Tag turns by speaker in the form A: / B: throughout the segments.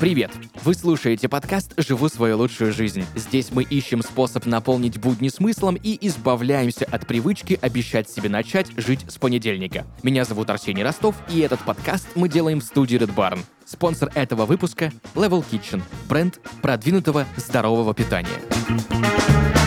A: Привет! Вы слушаете подкаст «Живу свою лучшую жизнь». Здесь мы ищем способ наполнить будни смыслом и избавляемся от привычки обещать себе начать жить с понедельника. Меня зовут Арсений Ростов, и этот подкаст мы делаем в студии Red Barn. Спонсор этого выпуска — Level Kitchen, бренд продвинутого здорового питания.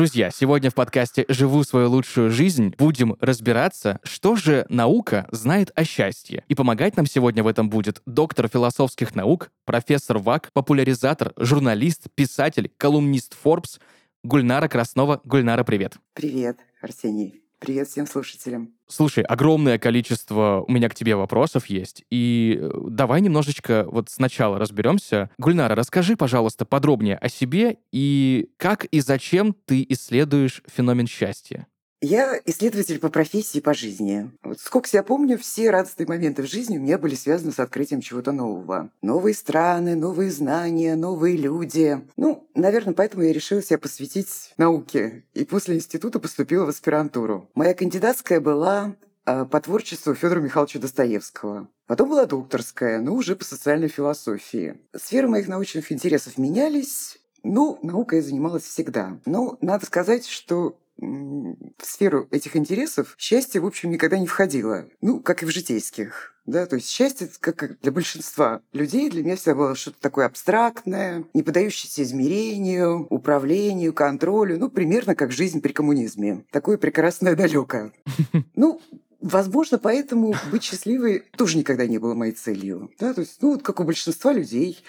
A: Друзья, сегодня в подкасте «Живу свою лучшую жизнь» будем разбираться, что же наука знает о счастье. И помогать нам сегодня в этом будет доктор философских наук, профессор ВАК, популяризатор, журналист, писатель, колумнист Forbes Гульнара Краснова. Гульнара, привет.
B: Привет, Арсений. Привет всем слушателям.
A: Слушай, огромное количество у меня к тебе вопросов есть. И э, давай немножечко вот сначала разберемся. Гульнара, расскажи, пожалуйста, подробнее о себе и как и зачем ты исследуешь феномен счастья.
B: Я исследователь по профессии, по жизни. Вот сколько я помню, все радостные моменты в жизни у меня были связаны с открытием чего-то нового. Новые страны, новые знания, новые люди. Ну, наверное, поэтому я решила себя посвятить науке. И после института поступила в аспирантуру. Моя кандидатская была э, по творчеству Федора Михайловича Достоевского. Потом была докторская, но уже по социальной философии. Сферы моих научных интересов менялись, ну, наукой я занималась всегда. Но надо сказать, что в сферу этих интересов счастье, в общем, никогда не входило. Ну, как и в житейских. Да, то есть счастье, как для большинства людей, для меня всегда было что-то такое абстрактное, не поддающееся измерению, управлению, контролю, ну, примерно как жизнь при коммунизме. Такое прекрасное далекое. Ну, Возможно, поэтому быть счастливой тоже никогда не было моей целью. Да, то есть, ну, вот как у большинства людей,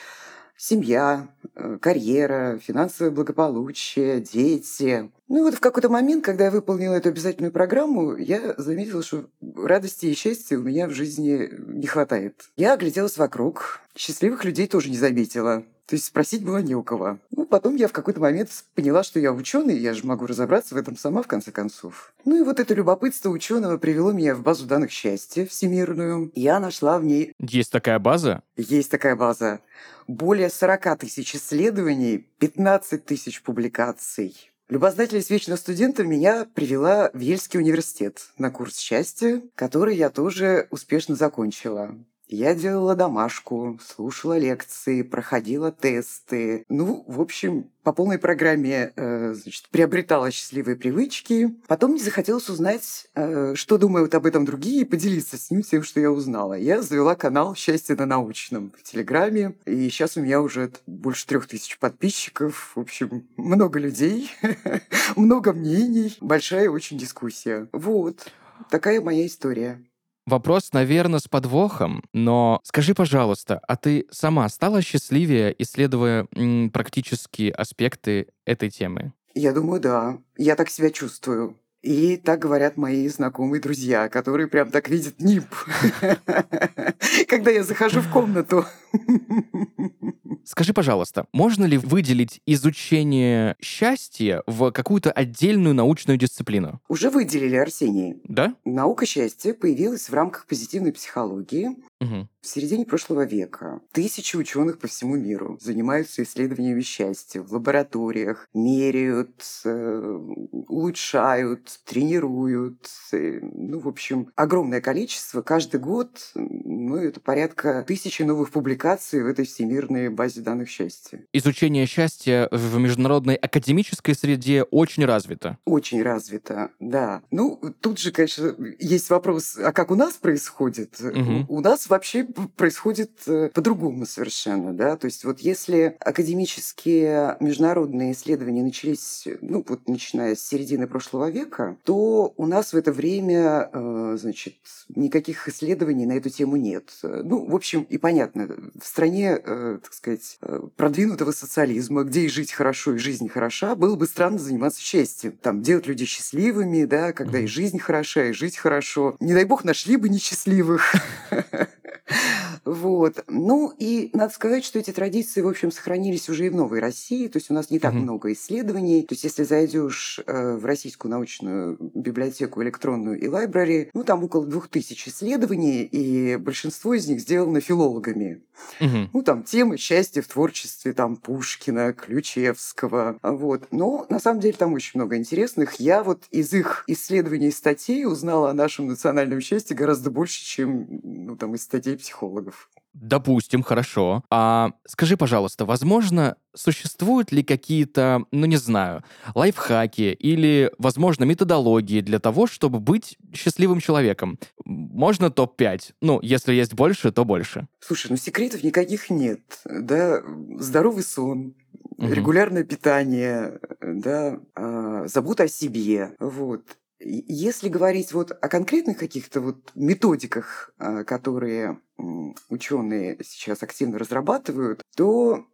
B: семья, э, карьера, финансовое благополучие, дети. Ну и вот в какой-то момент, когда я выполнила эту обязательную программу, я заметила, что радости и счастья у меня в жизни не хватает. Я огляделась вокруг, счастливых людей тоже не заметила. То есть спросить было не у кого. Ну, потом я в какой-то момент поняла, что я ученый, я же могу разобраться в этом сама, в конце концов. Ну и вот это любопытство ученого привело меня в базу данных счастья всемирную. Я нашла в ней...
A: Есть такая база?
B: Есть такая база. Более 40 тысяч исследований, 15 тысяч публикаций. Любознательность вечного студента меня привела в Ельский университет на курс счастья, который я тоже успешно закончила. Я делала домашку, слушала лекции, проходила тесты. Ну, в общем, по полной программе э, значит, приобретала счастливые привычки. Потом мне захотелось узнать, э, что думают об этом другие, и поделиться с ним тем, что я узнала. Я завела канал «Счастье на научном» в Телеграме. И сейчас у меня уже больше трех тысяч подписчиков. В общем, много людей, много мнений, большая очень дискуссия. Вот. Такая моя история.
A: Вопрос, наверное, с подвохом, но скажи, пожалуйста, а ты сама стала счастливее, исследуя м, практические аспекты этой темы?
B: Я думаю, да. Я так себя чувствую. И так говорят мои знакомые друзья, которые прям так видят НИП, когда я захожу в комнату.
A: Скажи, пожалуйста, можно ли выделить изучение счастья в какую-то отдельную научную дисциплину?
B: Уже выделили, Арсений.
A: Да?
B: Наука счастья появилась в рамках позитивной психологии
A: Угу.
B: в середине прошлого века. Тысячи ученых по всему миру занимаются исследованиями счастья в лабораториях, меряют, э, улучшают, тренируют. э, ну, в общем, огромное количество. Каждый год, ну, это порядка тысячи новых публикаций в этой всемирной базе данных счастья.
A: Изучение счастья в международной академической среде очень развито.
B: Очень развито, да. Ну, тут же, конечно, есть вопрос, а как у нас происходит?
A: Мгм.
B: У у нас вообще происходит э, по-другому совершенно, да. То есть вот если академические международные исследования начались, ну, вот начиная с середины прошлого века, то у нас в это время, э, значит, никаких исследований на эту тему нет. Э, Ну, в общем, и понятно, в стране, э, так сказать, э, продвинутого социализма, где и жить хорошо, и жизнь хороша, было бы странно заниматься счастьем. Там, делать людей счастливыми, да, когда и жизнь хороша, и жить хорошо. Не дай бог, нашли бы несчастливых. Вот. Ну, и надо сказать, что эти традиции, в общем, сохранились уже и в Новой России. То есть у нас не так
A: Мгм.
B: много исследований. То есть если зайдешь э, в Российскую научную библиотеку электронную и лайбрари, ну, там около двух тысяч исследований, и большинство из них сделано филологами. Угу. Ну, там темы счастья в творчестве, там Пушкина, Ключевского, вот. Но на самом деле там очень много интересных. Я вот из их исследований и статей узнала о нашем национальном счастье гораздо больше, чем ну, там, из статей психологов.
A: Допустим, хорошо. А скажи, пожалуйста, возможно, существуют ли какие-то, ну не знаю, лайфхаки или, возможно, методологии для того, чтобы быть счастливым человеком? Можно топ-5. Ну, если есть больше, то больше.
B: Слушай, ну секретов никаких нет. Да, здоровый сон, угу. регулярное питание, да, а, забота о себе. Вот. Если говорить вот о конкретных каких-то вот методиках, а, которые ученые сейчас активно разрабатывают, то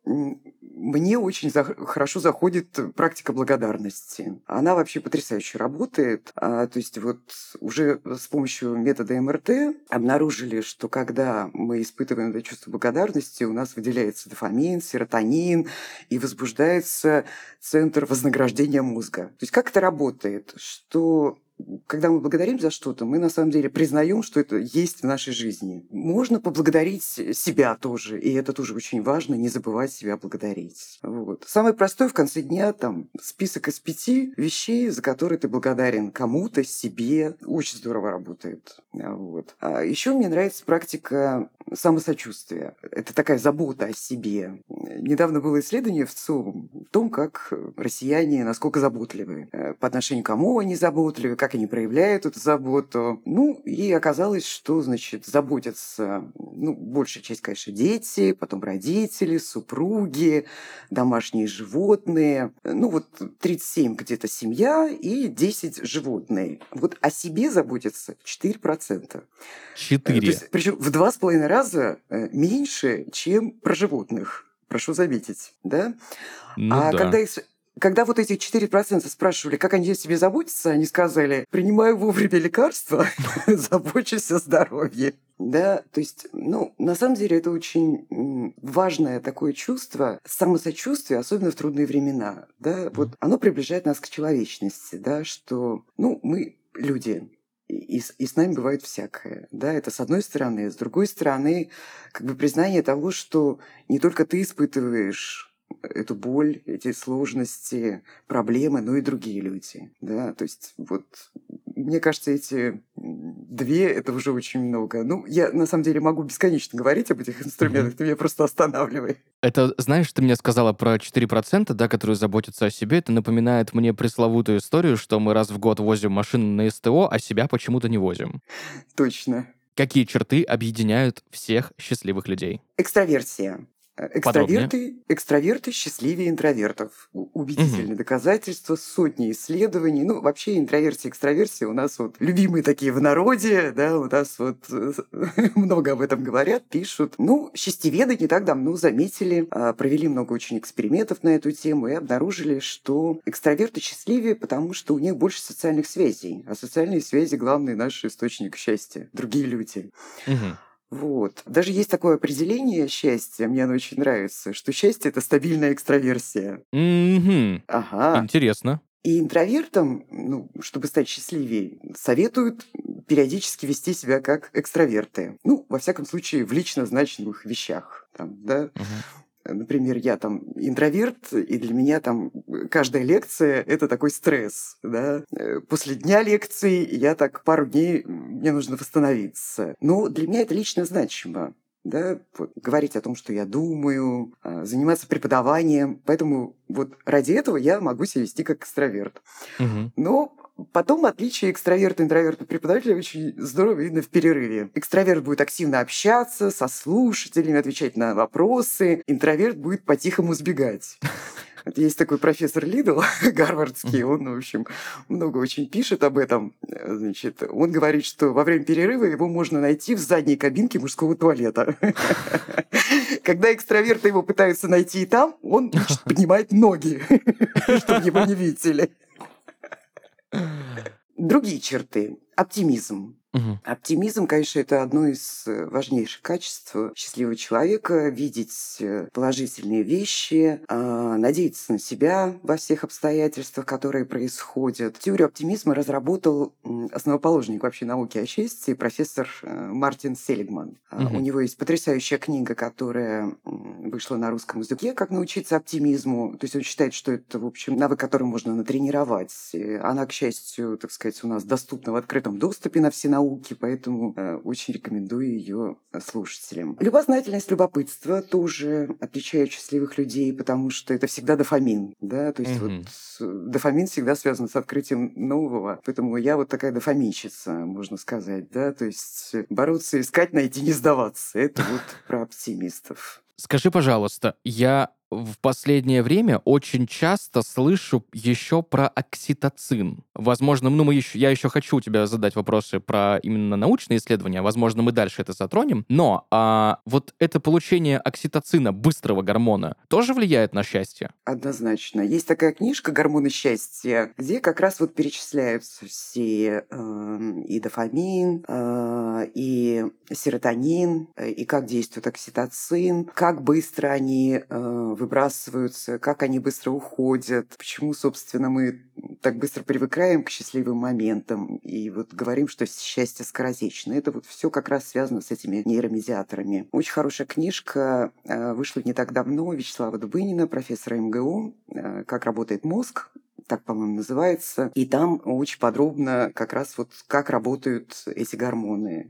B: мне очень за хорошо заходит практика благодарности. Она вообще потрясающе работает. А, то есть вот уже с помощью метода МРТ обнаружили, что когда мы испытываем это чувство благодарности, у нас выделяется дофамин, серотонин и возбуждается центр вознаграждения мозга. То есть как это работает? Что когда мы благодарим за что-то, мы на самом деле признаем, что это есть в нашей жизни. Можно поблагодарить себя тоже, и это тоже очень важно, не забывать себя благодарить. Вот. Самое простое в конце дня там список из пяти вещей, за которые ты благодарен кому-то, себе. Очень здорово работает. Вот. А еще мне нравится практика самосочувствия. Это такая забота о себе. Недавно было исследование в ЦУМ о том, как россияне насколько заботливы. Э, по отношению к кому они заботливы, как они проявляют эту заботу. Ну, и оказалось, что, значит, заботятся, ну, большая часть, конечно, дети, потом родители, супруги, домашние животные. Ну, вот 37 где-то семья и 10 животные. Вот о себе заботятся 4%.
A: 4?
B: причем в два с половиной раза э, меньше, чем про животных прошу заметить, да?
A: Ну,
B: а
A: да.
B: когда когда вот эти 4% спрашивали, как они о себе заботятся, они сказали, принимаю вовремя лекарства, забочусь о здоровье. Да, то есть, ну, на самом деле это очень важное такое чувство, самосочувствие, особенно в трудные времена. Да, вот оно приближает нас к человечности, да, что, ну, мы люди, и, и с нами бывает всякое. Да, это с одной стороны. С другой стороны, как бы признание того, что не только ты испытываешь эту боль, эти сложности, проблемы, но и другие люди. Да? То есть вот мне кажется, эти две — это уже очень много. Ну, я на самом деле могу бесконечно говорить об этих инструментах, mm-hmm. ты меня просто останавливай.
A: Это, знаешь, ты мне сказала про 4%, да, которые заботятся о себе. Это напоминает мне пресловутую историю, что мы раз в год возим машину на СТО, а себя почему-то не возим.
B: Точно.
A: Какие черты объединяют всех счастливых людей?
B: Экстраверсия. Экстраверты, экстраверты счастливее интровертов. Убедительные угу. доказательства, сотни исследований. Ну, вообще интроверсия, экстраверсия у нас вот любимые такие в народе, да, у нас вот много об этом говорят, пишут. Ну, счастьеведы не так давно заметили, а, провели много очень экспериментов на эту тему и обнаружили, что экстраверты счастливее, потому что у них больше социальных связей. А социальные связи – главный наш источник счастья. Другие люди.
A: Угу.
B: Вот. Даже есть такое определение счастья, мне оно очень нравится, что счастье — это стабильная экстраверсия.
A: Mm-hmm.
B: Ага.
A: Интересно.
B: И интровертам, ну, чтобы стать счастливее, советуют периодически вести себя как экстраверты. Ну, во всяком случае, в лично значимых вещах. Там, да?
A: Uh-huh.
B: Например, я там интроверт, и для меня там каждая лекция – это такой стресс. Да? Э, после дня лекции я так пару дней, мне нужно восстановиться. Но для меня это лично значимо да, вот, говорить о том, что я думаю, а, заниматься преподаванием. Поэтому вот ради этого я могу себя вести как экстраверт.
A: Угу.
B: Но Потом отличие экстраверта, интроверта, преподавателя очень здорово видно в перерыве. Экстраверт будет активно общаться со слушателями, отвечать на вопросы. Интроверт будет по-тихому сбегать. Есть такой профессор Лидл, гарвардский, он, в общем, много очень пишет об этом. Значит, он говорит, что во время перерыва его можно найти в задней кабинке мужского туалета. Когда экстраверты его пытаются найти и там, он поднимает ноги, чтобы его не видели. Другие черты. Оптимизм. Угу. Оптимизм, конечно, это одно из э, важнейших качеств счастливого человека. Видеть э, положительные вещи, а, надеяться на себя во всех обстоятельствах, которые происходят. Теорию оптимизма разработал основоположник вообще науки о счастье профессор э, Мартин Селигман. Угу. У него есть потрясающая книга, которая вышла на русском языке «Как научиться оптимизму». То есть он считает, что это, в общем, навык, который можно натренировать. Она, к счастью, так сказать, у нас доступна в открытом доступе на все науки, поэтому э, очень рекомендую ее слушателям. Любознательность, любопытство тоже отличают счастливых людей, потому что это всегда дофамин, да, то есть угу. вот дофамин всегда связан с открытием нового, поэтому я вот такая дофаминщица, можно сказать, да, то есть бороться, искать, найти, не сдаваться. Это вот про оптимистов.
A: Скажи, пожалуйста, я в последнее время очень часто слышу еще про окситоцин. Возможно, ну, мы еще, я еще хочу у тебя задать вопросы про именно научные исследования. Возможно, мы дальше это затронем. Но а, вот это получение окситоцина, быстрого гормона, тоже влияет на счастье?
B: Однозначно. Есть такая книжка «Гормоны счастья», где как раз вот перечисляются все э, и дофамин, э, и серотонин, э, и как действует окситоцин, как быстро они э, выбрасываются, как они быстро уходят, почему, собственно, мы так быстро привыкаем к счастливым моментам и вот говорим, что счастье скоротечно. Это вот все как раз связано с этими нейромедиаторами. Очень хорошая книжка э, вышла не так давно Вячеслава Дубынина, профессора МГУ э, «Как работает мозг», так, по-моему, называется. И там очень подробно как раз вот как работают эти гормоны.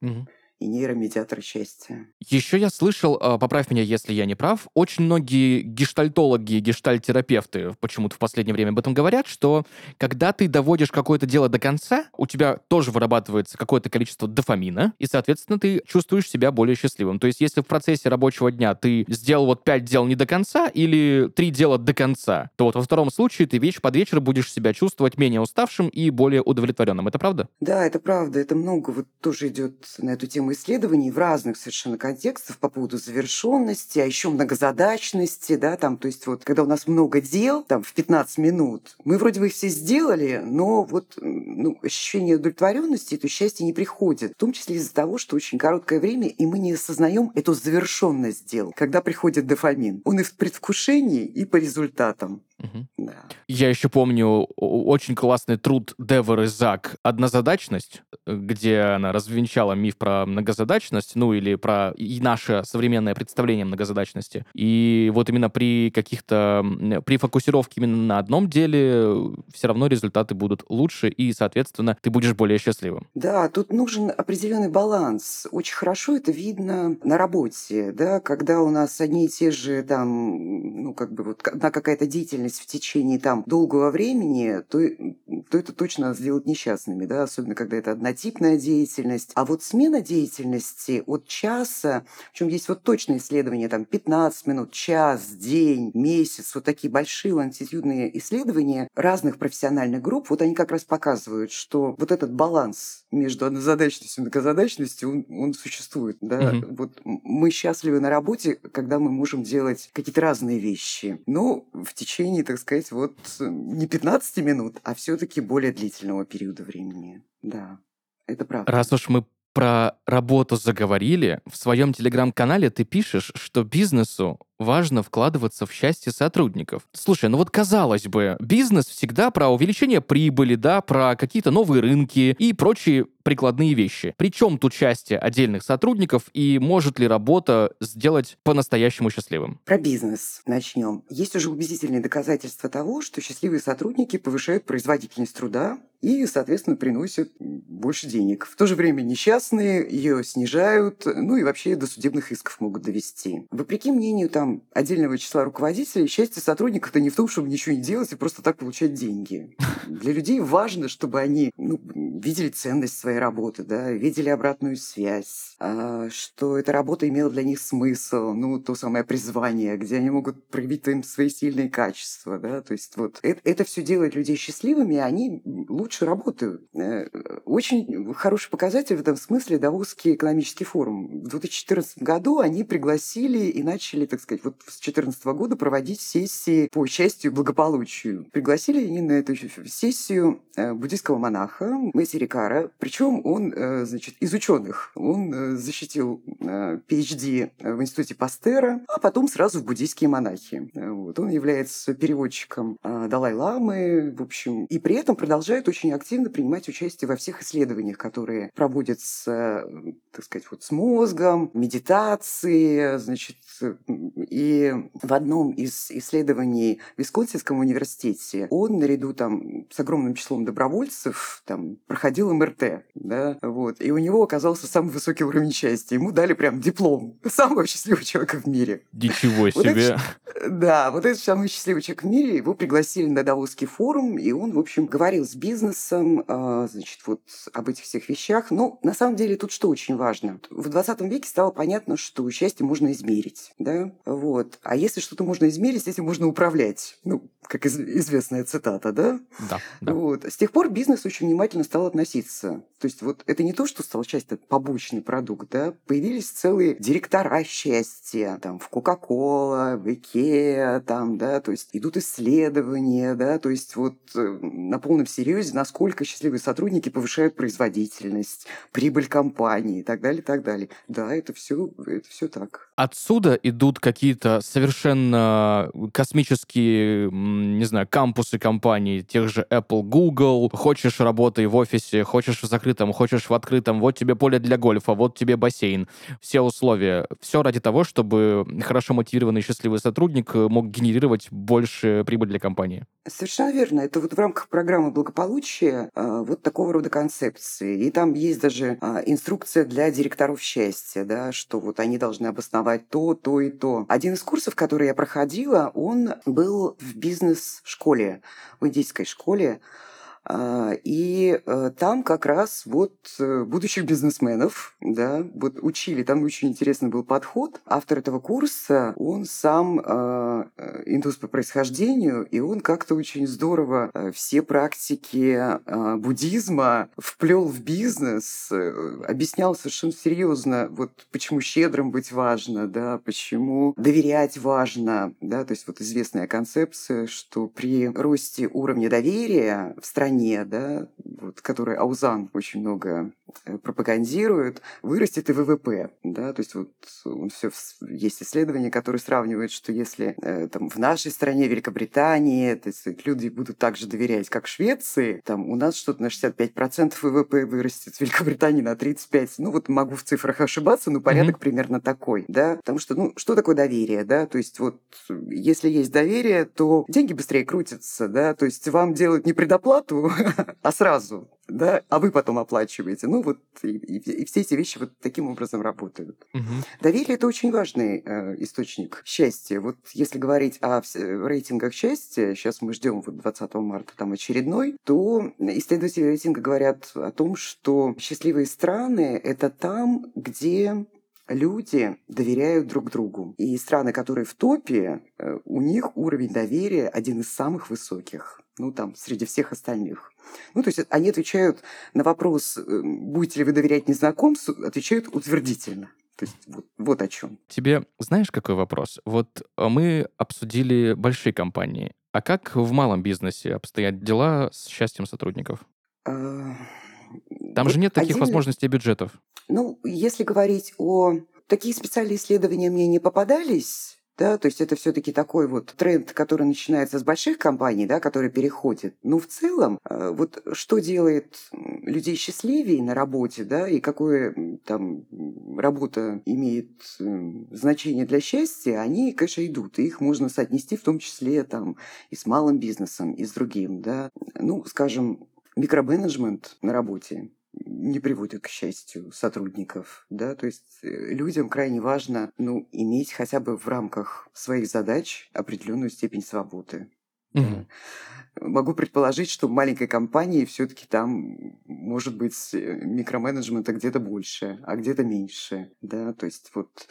B: Угу и нейромедиатор счастья.
A: Еще я слышал, а, поправь меня, если я не прав, очень многие гештальтологи, гештальтерапевты почему-то в последнее время об этом говорят, что когда ты доводишь какое-то дело до конца, у тебя тоже вырабатывается какое-то количество дофамина, и, соответственно, ты чувствуешь себя более счастливым. То есть, если в процессе рабочего дня ты сделал вот пять дел не до конца или три дела до конца, то вот во втором случае ты вечер под вечер будешь себя чувствовать менее уставшим и более удовлетворенным. Это правда?
B: Да, это правда. Это много вот тоже идет на эту тему исследований в разных совершенно контекстах по поводу завершенности, а еще многозадачности, да, там, то есть вот, когда у нас много дел, там, в 15 минут, мы вроде бы их все сделали, но вот, ну, ощущение удовлетворенности, то счастье не приходит, в том числе из-за того, что очень короткое время, и мы не осознаем эту завершенность дел, когда приходит дофамин. Он и в предвкушении, и по результатам.
A: Угу. Да. Я еще помню очень классный труд Девер и Зак «Однозадачность», где она развенчала миф про многозадачность, ну или про и наше современное представление многозадачности. И вот именно при каких-то, при фокусировке именно на одном деле все равно результаты будут лучше, и, соответственно, ты будешь более счастливым.
B: Да, тут нужен определенный баланс. Очень хорошо это видно на работе, да, когда у нас одни и те же там, ну, как бы вот одна какая-то деятельность в течение там долгого времени, то, то это точно сделать несчастными, да, особенно когда это однотипная деятельность. А вот смена деятельности от часа, причем есть вот точные исследования, там 15 минут, час, день, месяц, вот такие большие лонгитюдные исследования разных профессиональных групп, вот они как раз показывают, что вот этот баланс между однозадачностью и многозадачностью, он, он существует, да. Угу. Вот мы счастливы на работе, когда мы можем делать какие-то разные вещи, но в течение течение, так сказать, вот не 15 минут, а все-таки более длительного периода времени. Да, это правда.
A: Раз уж мы про работу заговорили, в своем телеграм-канале ты пишешь, что бизнесу важно вкладываться в счастье сотрудников. Слушай, ну вот казалось бы, бизнес всегда про увеличение прибыли, да, про какие-то новые рынки и прочие прикладные вещи. Причем тут счастье отдельных сотрудников и может ли работа сделать по-настоящему счастливым?
B: Про бизнес начнем. Есть уже убедительные доказательства того, что счастливые сотрудники повышают производительность труда и, соответственно, приносят больше денег. В то же время несчастные ее снижают, ну и вообще до судебных исков могут довести. Вопреки мнению там отдельного числа руководителей, счастье сотрудников-то не в том, чтобы ничего не делать и просто так получать деньги. Для людей важно, чтобы они ну, видели ценность своей работы, да, видели обратную связь, а, что эта работа имела для них смысл, ну, то самое призвание, где они могут проявить им свои сильные качества, да, то есть вот это, это все делает людей счастливыми, и они лучше работают. Э, очень хороший показатель в этом смысле Давосский экономический форум. В 2014 году они пригласили и начали, так сказать, вот с 2014 года проводить сессии по счастью и благополучию. Пригласили они на эту сессию э, буддийского монаха Месси Рикара, причем он, э, значит, из ученых. Он э, защитил PhD в институте Пастера, а потом сразу в буддийские монахи. Вот. Он является переводчиком Далай-ламы, в общем, и при этом продолжает очень активно принимать участие во всех исследованиях, которые проводятся, так сказать, вот с мозгом, медитации, значит, и в одном из исследований в Висконсинском университете он наряду там с огромным числом добровольцев там проходил МРТ, да, вот, и у него оказался самый высокий уровень счастья. Ему дали прям диплом самого счастливого человека в мире.
A: Ничего себе!
B: Вот да, вот этот самый счастливый человек в мире, его пригласили на Давосский форум, и он, в общем, говорил с бизнесом, а, значит, вот об этих всех вещах. Ну, на самом деле, тут что очень важно? В 20 веке стало понятно, что счастье можно измерить, да, вот. А если что-то можно измерить, этим можно управлять. Ну, как из- известная цитата, да?
A: Да, да.
B: Вот. С тех пор бизнес очень внимательно стал относиться. То есть вот это не то, что стал часть это побочный продукт, да? Появились целые директора счастья, там, в Кока-Кола, в Икеа, там, да, то есть идут исследования, да, то есть вот э, на полном серьезе, насколько счастливые сотрудники повышают производительность, прибыль компании и так далее, и так далее. Да, это все, это все так.
A: Отсюда идут какие-то совершенно космические, не знаю, кампусы компаний, тех же Apple, Google. Хочешь работай в офисе, хочешь в закрытом, хочешь в открытом. Вот тебе поле для гольфа, вот тебе бассейн. Все условия. Все ради того, чтобы хорошо мотивированный счастливый сотрудник мог генерировать больше прибыль для компании.
B: Совершенно верно. Это вот в рамках программы благополучия э, вот такого рода концепции. И там есть даже э, инструкция для директоров счастья, да, что вот они должны обосновать то, то и то. Один из курсов, который я проходила, он был в бизнес-школе, в индийской школе. А, и э, там как раз вот э, будущих бизнесменов, да, вот учили, там очень интересный был подход. Автор этого курса, он сам э, индус по происхождению, и он как-то очень здорово все практики буддизма вплел в бизнес, объяснял совершенно серьезно, вот почему щедрым быть важно, да, почему доверять важно, да, то есть вот известная концепция, что при росте уровня доверия в стране стране, да, вот, который Аузан очень много э, пропагандирует, вырастет и ВВП. Да? То есть вот он все, есть исследования, которые сравнивают, что если э, там, в нашей стране, Великобритании, то есть, люди будут так же доверять, как в Швеции, там у нас что-то на 65% ВВП вырастет, в Великобритании на 35%. Ну вот могу в цифрах ошибаться, но порядок mm-hmm. примерно такой. Да? Потому что, ну, что такое доверие? Да? То есть вот если есть доверие, то деньги быстрее крутятся. Да? То есть вам делают не предоплату, а сразу, да, а вы потом оплачиваете. Ну вот и, и, и все эти вещи вот таким образом работают.
A: Угу.
B: Доверие это очень важный э, источник счастья. Вот если говорить о рейтингах счастья, сейчас мы ждем вот 20 марта там очередной, то исследователи рейтинга говорят о том, что счастливые страны это там, где люди доверяют друг другу. И страны, которые в топе, э, у них уровень доверия один из самых высоких ну, там, среди всех остальных. Ну, то есть они отвечают на вопрос, э, будете ли вы доверять незнакомцу, отвечают утвердительно. То есть вот, вот о чем.
A: Тебе знаешь, какой вопрос? Вот э, мы обсудили большие компании. А как в малом бизнесе обстоят дела с счастьем сотрудников? А... Там вот же нет таких отдельно... возможностей бюджетов.
B: Ну, если говорить о... Такие специальные исследования мне не попадались, да, то есть это все-таки такой вот тренд, который начинается с больших компаний, да, которые переходят. Но в целом, э, вот что делает людей счастливее на работе, да, и какое там работа имеет значение для счастья, они, конечно, идут. И их можно соотнести в том числе там и с малым бизнесом, и с другим, да. Ну, скажем, микроменеджмент на работе не приводит к счастью сотрудников, да, то есть э, людям крайне важно, ну, иметь хотя бы в рамках своих задач определенную степень свободы.
A: Угу.
B: Могу предположить, что в маленькой компании все-таки там может быть э, микроменеджмента где-то больше, а где-то меньше, да, то есть вот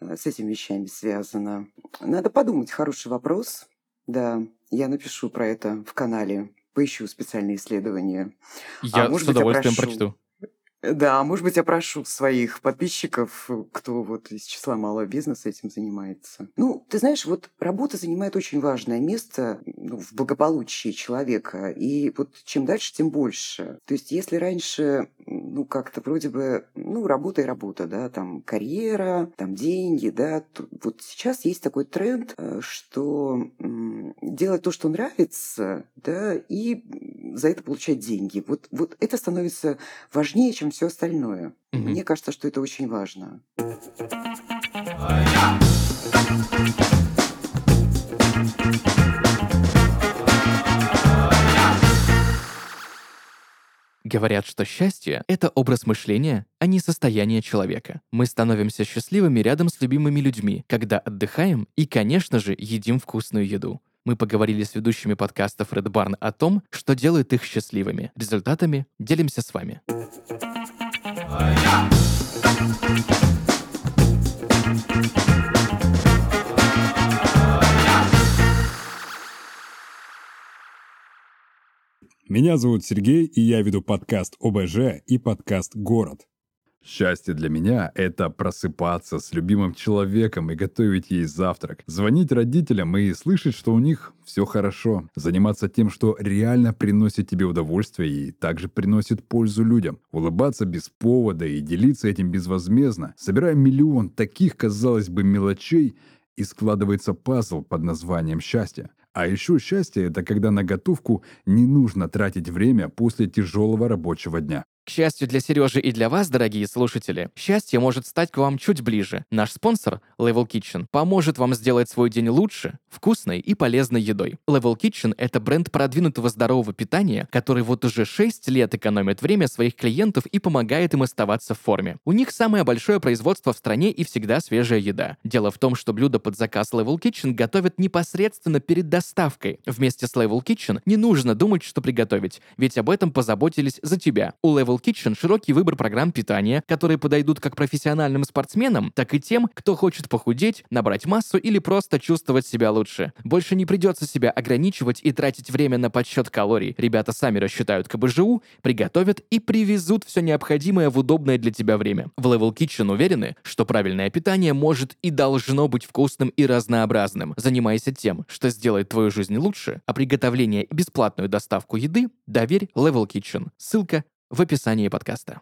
B: э, с этими вещами связано. Надо подумать, хороший вопрос, да, я напишу про это в канале поищу специальные исследования.
A: А Я а, может с удовольствием быть, прочту.
B: Да, может быть, я прошу своих подписчиков, кто вот из числа малого бизнеса этим занимается. Ну, ты знаешь, вот работа занимает очень важное место ну, в благополучии человека. И вот чем дальше, тем больше. То есть, если раньше, ну, как-то вроде бы, ну, работа и работа, да, там карьера, там деньги, да, то, вот сейчас есть такой тренд, э, что делать то, что нравится, да, и за это получать деньги. Вот, вот это становится важнее, чем все остальное. Угу. Мне кажется, что это очень важно.
A: Говорят, что счастье — это образ мышления, а не состояние человека. Мы становимся счастливыми рядом с любимыми людьми, когда отдыхаем и, конечно же, едим вкусную еду. Мы поговорили с ведущими подкастов Red Barn о том, что делает их счастливыми. Результатами делимся с вами.
C: Меня зовут Сергей, и я веду подкаст ОБЖ и подкаст «Город». Счастье для меня – это просыпаться с любимым человеком и готовить ей завтрак, звонить родителям и слышать, что у них все хорошо, заниматься тем, что реально приносит тебе удовольствие и также приносит пользу людям, улыбаться без повода и делиться этим безвозмездно, собирая миллион таких, казалось бы, мелочей, и складывается пазл под названием «счастье». А еще счастье – это когда на готовку не нужно тратить время после тяжелого рабочего дня.
A: К счастью для Сережи и для вас, дорогие слушатели, счастье может стать к вам чуть ближе. Наш спонсор, Level Kitchen, поможет вам сделать свой день лучше, вкусной и полезной едой. Level Kitchen — это бренд продвинутого здорового питания, который вот уже 6 лет экономит время своих клиентов и помогает им оставаться в форме. У них самое большое производство в стране и всегда свежая еда. Дело в том, что блюда под заказ Level Kitchen готовят непосредственно перед доставкой. Вместе с Level Kitchen не нужно думать, что приготовить, ведь об этом позаботились за тебя. У Level Travel Kitchen широкий выбор программ питания, которые подойдут как профессиональным спортсменам, так и тем, кто хочет похудеть, набрать массу или просто чувствовать себя лучше. Больше не придется себя ограничивать и тратить время на подсчет калорий. Ребята сами рассчитают КБЖУ, приготовят и привезут все необходимое в удобное для тебя время. В Level Kitchen уверены, что правильное питание может и должно быть вкусным и разнообразным. Занимайся тем, что сделает твою жизнь лучше, а приготовление и бесплатную доставку еды доверь Level Kitchen. Ссылка в описании подкаста.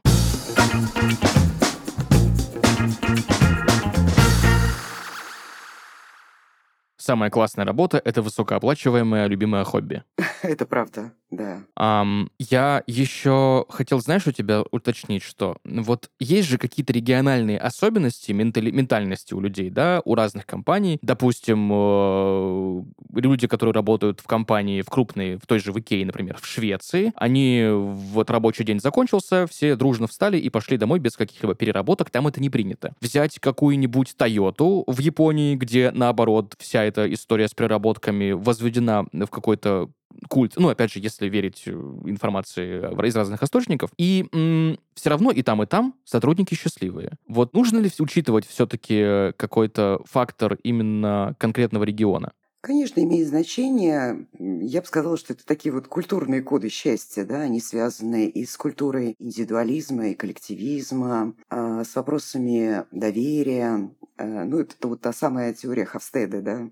A: Самая классная работа — это высокооплачиваемое любимое хобби.
B: Это правда, да.
A: Um, я еще хотел, знаешь, у тебя уточнить, что вот есть же какие-то региональные особенности ментали- ментальности у людей, да, у разных компаний. Допустим, э- люди, которые работают в компании, в крупной, в той же в Икее, например, в Швеции, они вот рабочий день закончился, все дружно встали и пошли домой без каких-либо переработок, там это не принято. Взять какую-нибудь Тойоту в Японии, где, наоборот, вся эта история с переработками возведена в какой-то культ, ну, опять же, если верить э, информации из разных источников, и м- все равно и там, и там сотрудники счастливые. Вот нужно ли учитывать все-таки какой-то фактор именно конкретного региона?
B: Конечно, имеет значение. Я бы сказала, что это такие вот культурные коды счастья, да, они связаны и с культурой индивидуализма, и коллективизма, а, с вопросами доверия. Ну, это вот та самая теория Хавстеда, да,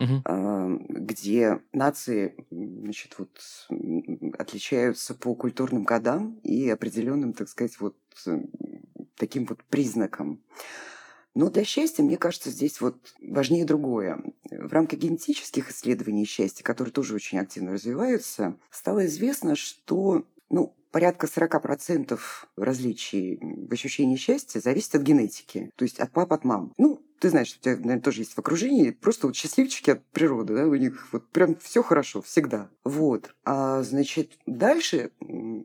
B: угу. где нации значит, вот, отличаются по культурным кодам и определенным, так сказать, вот таким вот признакам. Но для счастья, мне кажется, здесь вот важнее другое. В рамках генетических исследований счастья, которые тоже очень активно развиваются, стало известно, что ну, порядка 40% различий в ощущении счастья зависит от генетики, то есть от пап, от мам. Ну, ты знаешь, у тебя, наверное, тоже есть в окружении просто вот счастливчики от природы, да, у них вот прям все хорошо, всегда. Вот. А, значит, дальше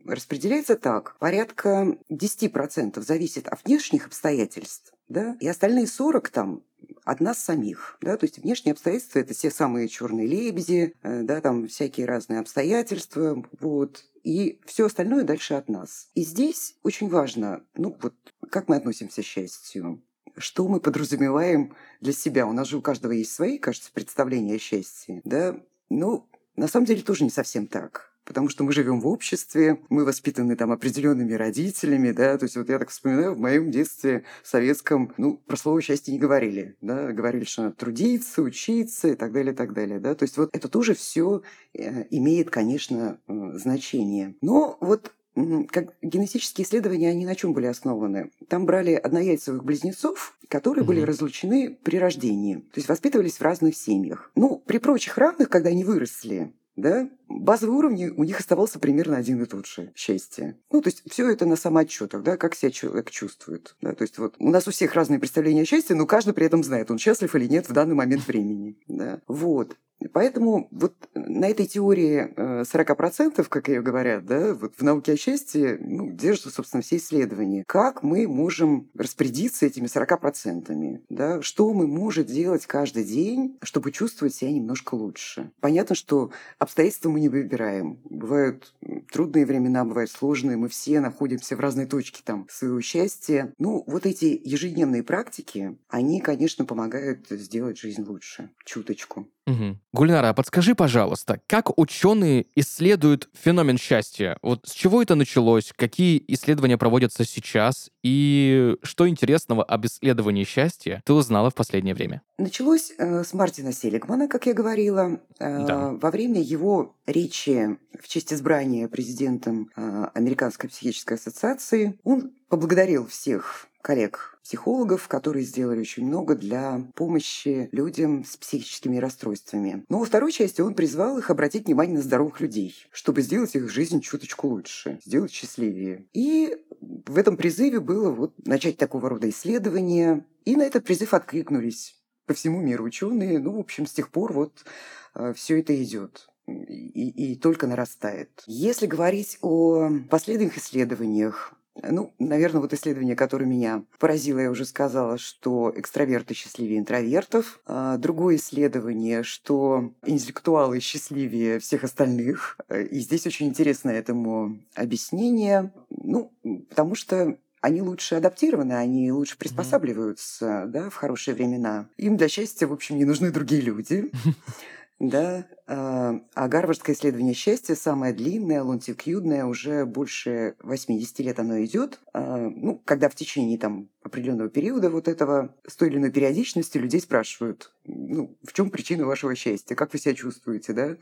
B: распределяется так. Порядка 10% зависит от внешних обстоятельств, да, и остальные 40 там от нас самих, да, то есть внешние обстоятельства это все самые черные лебеди, э, да, там всякие разные обстоятельства, вот, и все остальное дальше от нас. И здесь очень важно, ну вот, как мы относимся к счастью, что мы подразумеваем для себя. У нас же у каждого есть свои, кажется, представления о счастье, да? Ну, на самом деле тоже не совсем так. Потому что мы живем в обществе, мы воспитаны там определенными родителями, да, то есть вот я так вспоминаю, в моем детстве советском, ну, про слово счастье не говорили, да, говорили, что надо трудиться, учиться и так далее, и так далее, да, то есть вот это тоже все э, имеет, конечно, э, значение. Но вот как генетические исследования, они на чем были основаны? Там брали однояйцевых близнецов, которые угу. были разлучены при рождении, то есть воспитывались в разных семьях. Ну, при прочих равных, когда они выросли, да, базовый уровень у них оставался примерно один и тот же счастье. Ну, то есть все это на самоотчетах, да, как себя человек чувствует. Да, то есть вот у нас у всех разные представления о счастье, но каждый при этом знает, он счастлив или нет в данный момент времени. Да. Вот. Поэтому вот на этой теории 40%, э, как ее говорят, да, вот в науке о счастье ну, держатся, собственно, все исследования. Как мы можем распорядиться этими 40%? Да? Что мы можем делать каждый день, чтобы чувствовать себя немножко лучше? Понятно, что обстоятельства мы не выбираем. Бывают трудные времена, бывают сложные. Мы все находимся в разной точке там своего счастья. Ну, вот эти ежедневные практики, они, конечно, помогают сделать жизнь лучше. Чуточку.
A: Угу. Гульнара, а подскажи, пожалуйста, как ученые исследуют феномен счастья? Вот с чего это началось? Какие исследования проводятся сейчас? И что интересного об исследовании счастья ты узнала в последнее время?
B: Началось э, с Мартина Селигмана, как я говорила. Э, да. Во время его речи в честь избрания президентом э, Американской психической ассоциации он поблагодарил всех коллег-психологов, которые сделали очень много для помощи людям с психическими расстройствами. Но во второй части он призвал их обратить внимание на здоровых людей, чтобы сделать их жизнь чуточку лучше, сделать счастливее. И в этом призыве было вот начать такого рода исследования. И на этот призыв откликнулись по всему миру ученые. Ну, в общем, с тех пор вот э, все это идет. И, и только нарастает. Если говорить о последних исследованиях, ну, наверное, вот исследование, которое меня поразило, я уже сказала, что экстраверты счастливее интровертов. А другое исследование, что интеллектуалы счастливее всех остальных. И здесь очень интересно этому объяснение. Ну, потому что они лучше адаптированы, они лучше приспосабливаются mm-hmm. да, в хорошие времена. Им для счастья, в общем, не нужны другие люди. Да, а, а гарвардское исследование счастья самое длинное, лонтикюдное, уже больше 80 лет оно идет. А, ну, когда в течение там определенного периода вот этого с той или иной периодичностью людей спрашивают, ну, в чем причина вашего счастья, как вы себя чувствуете, да?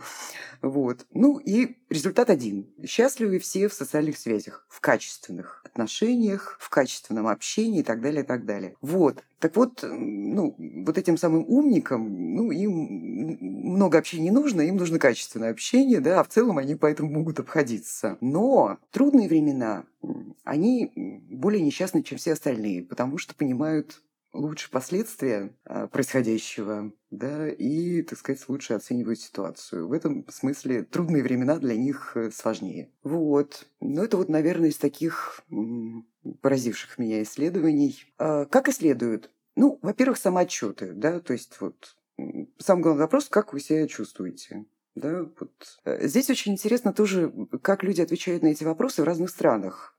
B: Вот. Ну и результат один. Счастливы все в социальных связях, в качественных отношениях, в качественном общении и так далее, и так далее. Вот. Так вот, ну, вот этим самым умникам, ну, им много общения не нужно, им нужно качественное общение, да, а в целом они поэтому могут обходиться. Но трудные времена, они более несчастны, чем все остальные, потому что понимают лучше последствия а, происходящего, да, и, так сказать, лучше оценивают ситуацию. В этом смысле трудные времена для них э, сложнее. Вот. Но это вот, наверное, из таких поразивших меня исследований. А, как исследуют? Ну, во-первых, самоотчеты, да, то есть вот самый главный вопрос, как вы себя чувствуете. Да, вот. Э, здесь очень интересно тоже, как люди отвечают на эти вопросы в разных странах.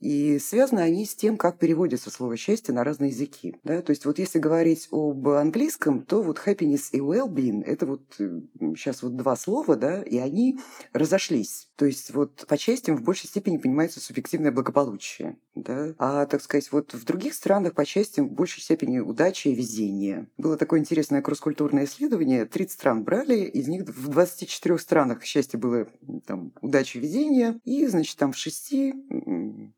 B: И связаны они с тем, как переводится слово «счастье» на разные языки. Да? То есть вот если говорить об английском, то вот happiness и well-being – это вот сейчас вот два слова, да, и они разошлись. То есть вот по частям в большей степени понимается субъективное благополучие. Да? А, так сказать, вот в других странах по частям в большей степени удача и везение. Было такое интересное кросс-культурное исследование. 30 стран брали, из них в 24 странах счастье было там, удача и везение. И, значит, там в шести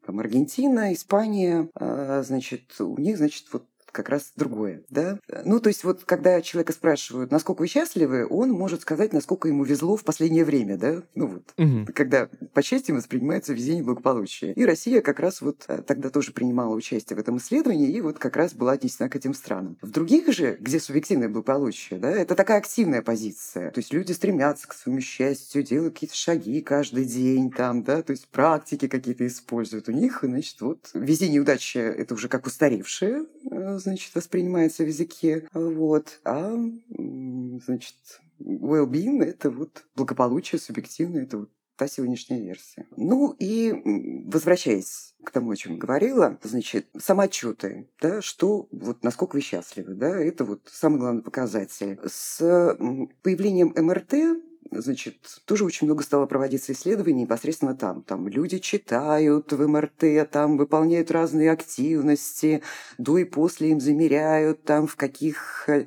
B: там Аргентина, Испания, а, значит, у них, значит, вот как раз другое, да? Ну, то есть вот когда человека спрашивают, насколько вы счастливы, он может сказать, насколько ему везло в последнее время, да? Ну вот, угу. когда по счастью воспринимается везение благополучие. И Россия как раз вот э, тогда тоже принимала участие в этом исследовании и вот как раз была отнесена к этим странам. В других же, где субъективное благополучие, да, это такая активная позиция. То есть люди стремятся к своему счастью, делают какие-то шаги каждый день там, да, то есть практики какие-то используют. У них, значит, вот везение и удача — это уже как устаревшее э, значит, воспринимается в языке. Вот. А, значит, well-being — это вот благополучие субъективное, это вот та сегодняшняя версия. Ну и возвращаясь к тому, о чем говорила, значит, самоотчеты, да, что, вот насколько вы счастливы, да, это вот самый главный показатель. С появлением МРТ значит, тоже очень много стало проводиться исследований непосредственно там. Там люди читают в МРТ, там выполняют разные активности, до и после им замеряют, там в каких э,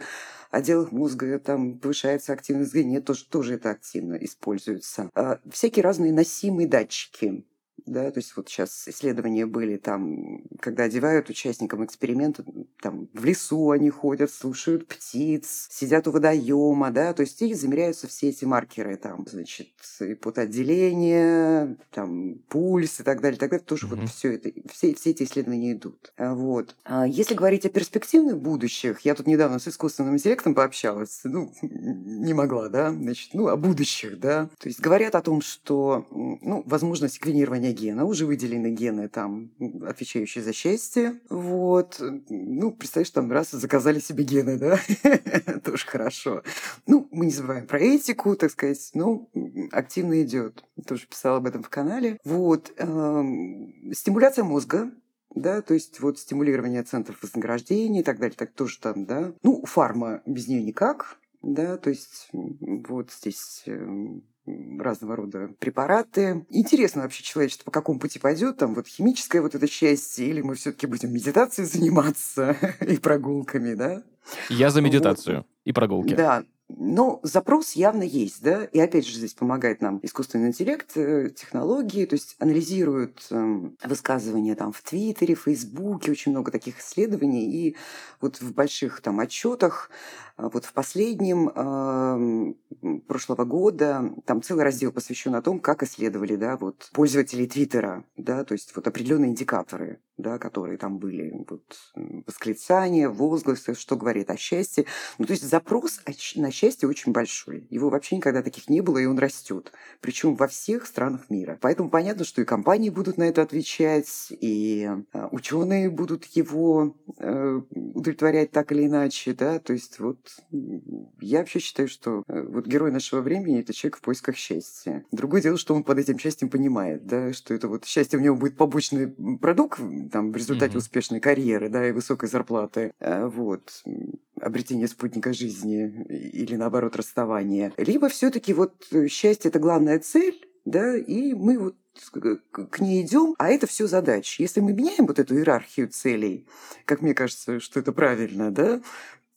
B: отделах мозга там повышается активность зрения, тоже, тоже это активно используется. А, всякие разные носимые датчики да, то есть вот сейчас исследования были там, когда одевают участникам эксперимента, там в лесу они ходят, слушают птиц, сидят у водоема, да, то есть и замеряются все эти маркеры, там, значит, и потоотделение, там, пульс и так далее, так далее, тоже mm-hmm. вот все это, все, все эти исследования идут. А вот. А если говорить о перспективных будущих, я тут недавно с искусственным интеллектом пообщалась, ну, не могла, да, значит, ну, о будущих, да, то есть говорят о том, что, ну, возможно секвенирование гена, уже выделены гены, там, отвечающие за счастье. Вот. Ну, представляешь, там раз заказали себе гены, да? Тоже хорошо. Ну, мы не забываем про этику, так сказать. Ну, активно идет. Тоже писала об этом в канале. Вот. Эм, стимуляция мозга, да, то есть вот стимулирование центров вознаграждения и так далее, так тоже там, да. Ну, фарма без нее никак, да, то есть вот здесь эм, разного рода препараты. Интересно вообще человечество по какому пути пойдет, там вот химическое вот это счастье, или мы все-таки будем медитацией заниматься и прогулками, да?
A: Я за медитацию вот. и прогулки.
B: Да, но запрос явно есть, да, и опять же здесь помогает нам искусственный интеллект, э, технологии, то есть анализируют э, высказывания там в Твиттере, Фейсбуке, очень много таких исследований, и вот в больших там отчетах а вот в последнем э, прошлого года там целый раздел посвящен о том, как исследовали, да, вот пользователей Твиттера, да, то есть вот определенные индикаторы, да, которые там были, вот восклицания, возгласы, что говорит о счастье. Ну, то есть запрос на счастье очень большой. Его вообще никогда таких не было, и он растет. Причем во всех странах мира. Поэтому понятно, что и компании будут на это отвечать, и э, ученые будут его э, удовлетворять так или иначе, да, то есть вот я вообще считаю, что э, вот герой нашего времени – это человек в поисках счастья. Другое дело, что он под этим счастьем понимает, да, что это вот счастье у него будет побочный продукт там, в результате mm-hmm. успешной карьеры, да, и высокой зарплаты, а вот, обретение спутника жизни или, наоборот, расставание. Либо все таки вот счастье – это главная цель, да, и мы вот к ней идем, а это все задачи. Если мы меняем вот эту иерархию целей, как мне кажется, что это правильно, да,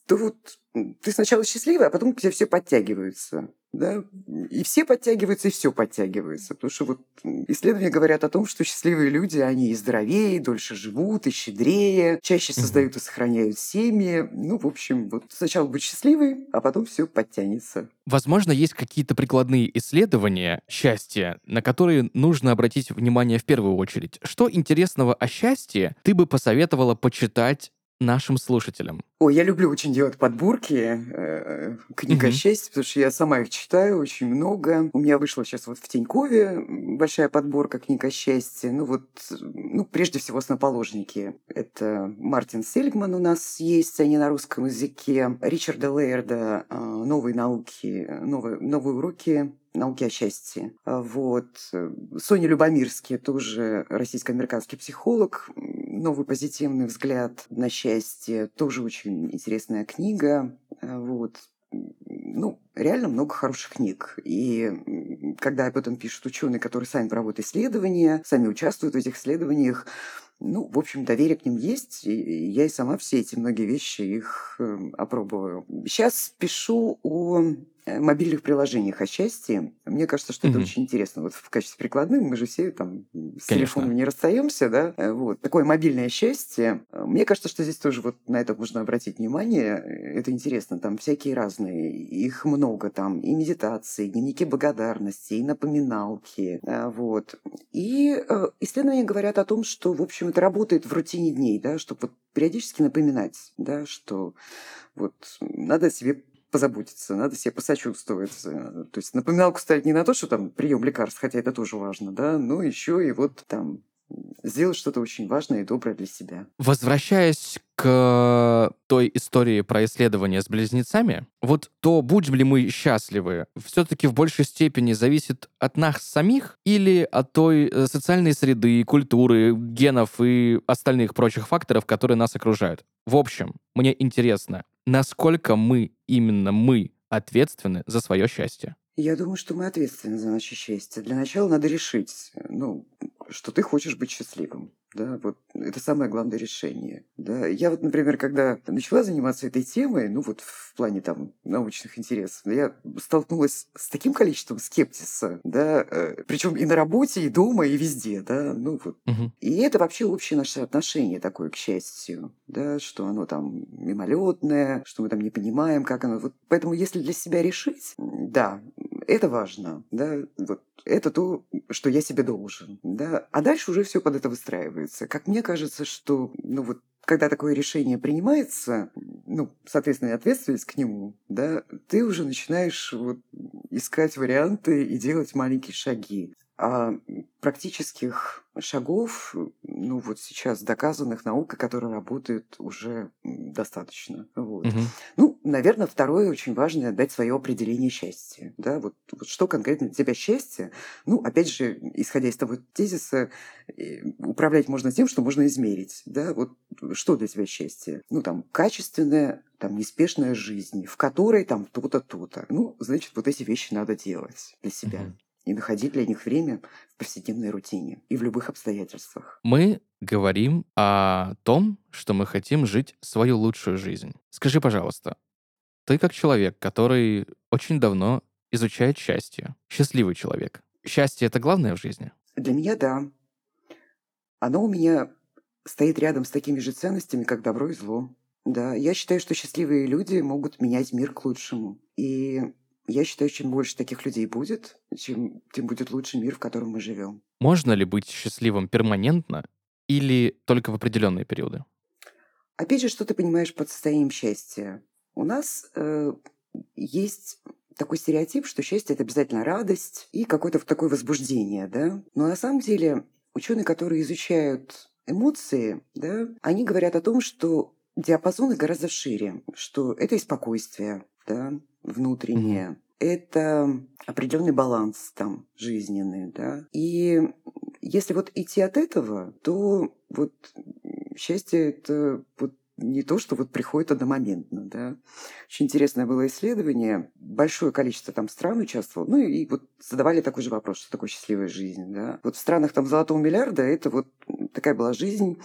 B: то вот ты сначала счастливый, а потом к тебе все подтягиваются. Да? И все подтягиваются, и все подтягивается. Потому что вот исследования говорят о том, что счастливые люди, они и здоровее, и дольше живут, и щедрее, чаще создают и сохраняют семьи. Ну, в общем, вот сначала быть счастливый, а потом все подтянется.
A: Возможно, есть какие-то прикладные исследования счастья, на которые нужно обратить внимание в первую очередь. Что интересного о счастье ты бы посоветовала почитать нашим слушателям?
B: Ой, я люблю очень делать подборки э, книг угу. счастья, потому что я сама их читаю очень много. У меня вышла сейчас вот в Тинькове большая подборка книг о счастье. Ну вот, ну, прежде всего, основоположники. Это Мартин Сельгман у нас есть, они на русском языке. Ричарда Лейерда э, «Новые науки», новые, новые уроки науки о счастье. А вот. Соня Любомирский, тоже российско-американский психолог, новый позитивный взгляд на счастье, тоже очень интересная книга. А вот. Ну, реально много хороших книг. И когда об этом пишут ученые, которые сами проводят исследования, сами участвуют в этих исследованиях, ну, в общем, доверие к ним есть. И я и сама все эти многие вещи их э, опробую. Сейчас пишу о Э, мобильных приложениях о счастье. Мне кажется, что mm-hmm. это очень интересно. Вот в качестве прикладных мы же все там с Конечно. телефоном не расстаемся, да? Э, вот. Такое мобильное счастье. Мне кажется, что здесь тоже вот на это можно обратить внимание. Это интересно. Там всякие разные. Их много там. И медитации, и дневники благодарности, и напоминалки. Э, вот. И исследования говорят о том, что, в общем, это работает в рутине дней, да, чтобы вот периодически напоминать, да, что вот надо себе позаботиться, надо себе посочувствовать. То есть напоминалку ставить не на то, что там прием лекарств, хотя это тоже важно, да, но еще и вот там сделать что-то очень важное и доброе для себя.
A: Возвращаясь к той истории про исследование с близнецами, вот то, будем ли мы счастливы, все-таки в большей степени зависит от нас самих или от той э, социальной среды, культуры, генов и остальных прочих факторов, которые нас окружают. В общем, мне интересно, насколько мы, именно мы, ответственны за свое счастье?
B: Я думаю, что мы ответственны за наше счастье. Для начала надо решить, ну, что ты хочешь быть счастливым. Да, вот это самое главное решение. Да. Я вот, например, когда начала заниматься этой темой, ну вот в плане там научных интересов, я столкнулась с таким количеством скептиса, да, э, причем и на работе, и дома, и везде, да, ну вот.
A: Угу.
B: И это вообще общее наше отношение такое к счастью, да, что оно там мимолетное, что мы там не понимаем, как оно. Вот поэтому если для себя решить, да, это важно, да, вот это то, что я себе должен, да, а дальше уже все под это выстраивается. Как мне кажется, что, ну вот, когда такое решение принимается, ну, соответственно, ответственность к нему, да, ты уже начинаешь вот искать варианты и делать маленькие шаги. А практических шагов, ну вот сейчас доказанных наукой, которые работают уже достаточно. Вот.
A: Угу.
B: Ну, наверное, второе очень важное дать свое определение счастья. Да, вот, вот что конкретно для тебя счастье? Ну, опять же, исходя из того тезиса, э, управлять можно тем, что можно измерить. Да, вот что для тебя счастье? Ну, там, качественная там, неспешная жизнь, в которой там то-то, то-то. Ну, значит, вот эти вещи надо делать для себя.
A: Мгм.
B: И находить для них время в повседневной рутине и в любых обстоятельствах.
A: Мы говорим о том, что мы хотим жить свою лучшую жизнь. Скажи, пожалуйста, ты как человек, который очень давно изучает счастье, счастливый человек. Счастье — это главное в жизни?
B: Для меня да. Оно у меня стоит рядом с такими же ценностями, как добро и зло. Да, я считаю, что счастливые люди могут менять мир к лучшему. И я считаю, чем больше таких людей будет, чем, тем будет лучше мир, в котором мы живем.
A: Можно ли быть счастливым перманентно или только в определенные периоды?
B: Опять же, что ты понимаешь под состоянием счастья? У нас э, есть такой стереотип, что счастье это обязательно радость и какое-то такое возбуждение, да? Но на самом деле ученые, которые изучают эмоции, да, они говорят о том, что диапазоны гораздо шире, что это и спокойствие, да, внутреннее,
A: Мгм.
B: это определенный баланс там жизненный, да. И если вот идти от этого, то вот счастье это вот не то, что вот приходит одномоментно, да. Очень интересное было исследование. Большое количество там стран участвовало. Ну и вот задавали такой же вопрос, что такое счастливая жизнь, да. Вот в странах там золотого миллиарда это вот такая была жизнь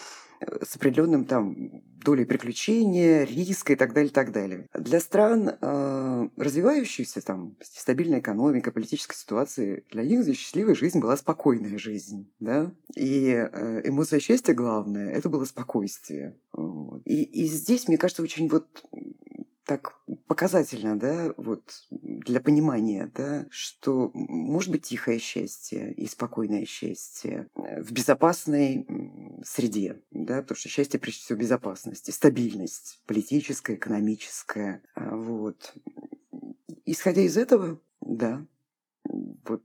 B: с определенным там долей приключения, риска и так далее, так далее. Для стран э, развивающихся, там, стабильная экономика, политическая ситуация, для них за счастливая жизнь была спокойная жизнь, да, и э, эмоция счастья главная, это было спокойствие. Вот. И, и здесь, мне кажется, очень вот так показательно, да, вот для понимания, да, что может быть тихое счастье и спокойное счастье э, в безопасной среде, да, потому что счастье прежде всего безопасность, и стабильность политическая, экономическая, а, вот. Исходя из этого, да, вот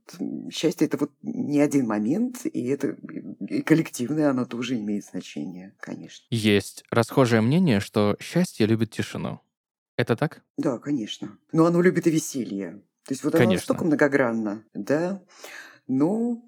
B: счастье это вот не один момент, и это и коллективное оно тоже имеет значение, конечно.
A: Есть расхожее мнение, что счастье любит тишину. Это так?
B: Да, конечно. Но оно любит и веселье. То есть вот оно
A: Конечно.
B: настолько многогранно, да. Но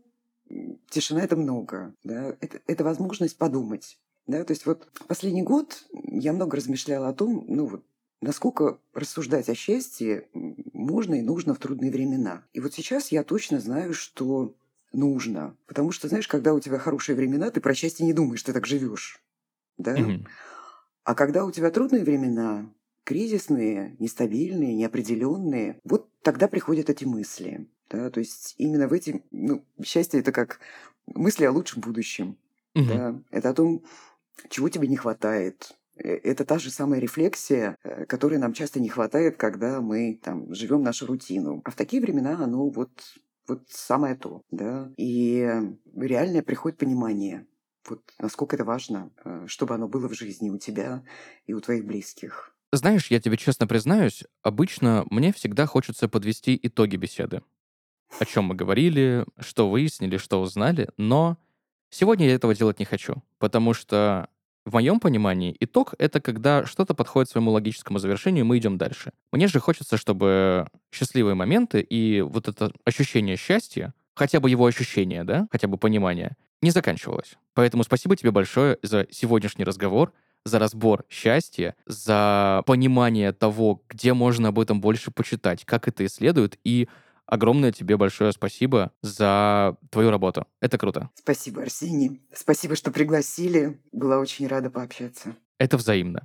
B: м, тишина это много, да. Это, это возможность подумать, да. То есть вот последний год я много размышляла о том, ну вот, насколько рассуждать о счастье можно и нужно в трудные времена. И вот сейчас я точно знаю, что нужно. Потому что, знаешь, когда у тебя хорошие времена, ты про счастье не думаешь, ты так живешь. Да?
A: Мгм.
B: А когда у тебя трудные времена, кризисные, нестабильные, неопределенные, вот тогда приходят эти мысли. Да? То есть именно в эти... Ну, счастье – это как мысли о лучшем будущем.
A: Мгм.
B: Да? Это о том, чего тебе не хватает. Э, Это та же самая рефлексия, э, которой нам часто не хватает, когда мы там живем нашу рутину. А в такие времена оно вот, вот самое то. Да? И реальное приходит понимание, вот насколько это важно, э, чтобы оно было в жизни у тебя и у твоих близких.
A: Знаешь, я тебе честно признаюсь, обычно мне всегда хочется подвести итоги беседы. О чем мы говорили, что выяснили, что узнали, но сегодня я этого делать не хочу, потому что в моем понимании итог — это когда что-то подходит своему логическому завершению, и мы идем дальше. Мне же хочется, чтобы счастливые моменты и вот это ощущение счастья, хотя бы его ощущение, да, хотя бы понимание, не заканчивалось. Поэтому спасибо тебе большое за сегодняшний разговор, за разбор счастья, за понимание того, где можно об этом больше почитать, как это исследуют, и огромное тебе большое спасибо за твою работу. Это круто.
B: Спасибо, Арсений. Спасибо, что пригласили. Была очень рада пообщаться.
A: Это взаимно.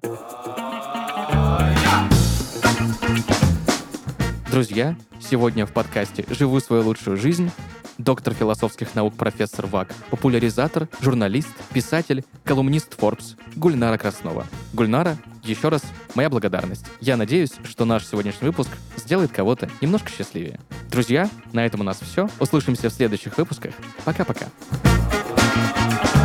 A: Друзья, сегодня в подкасте «Живу свою лучшую жизнь» доктор философских наук профессор ВАК, популяризатор, журналист, писатель, колумнист Forbes Гульнара Краснова. Гульнара, еще раз моя благодарность. Я надеюсь, что наш сегодняшний выпуск сделает кого-то немножко счастливее. Друзья, на этом у нас все. Услышимся в следующих выпусках. Пока-пока. thank you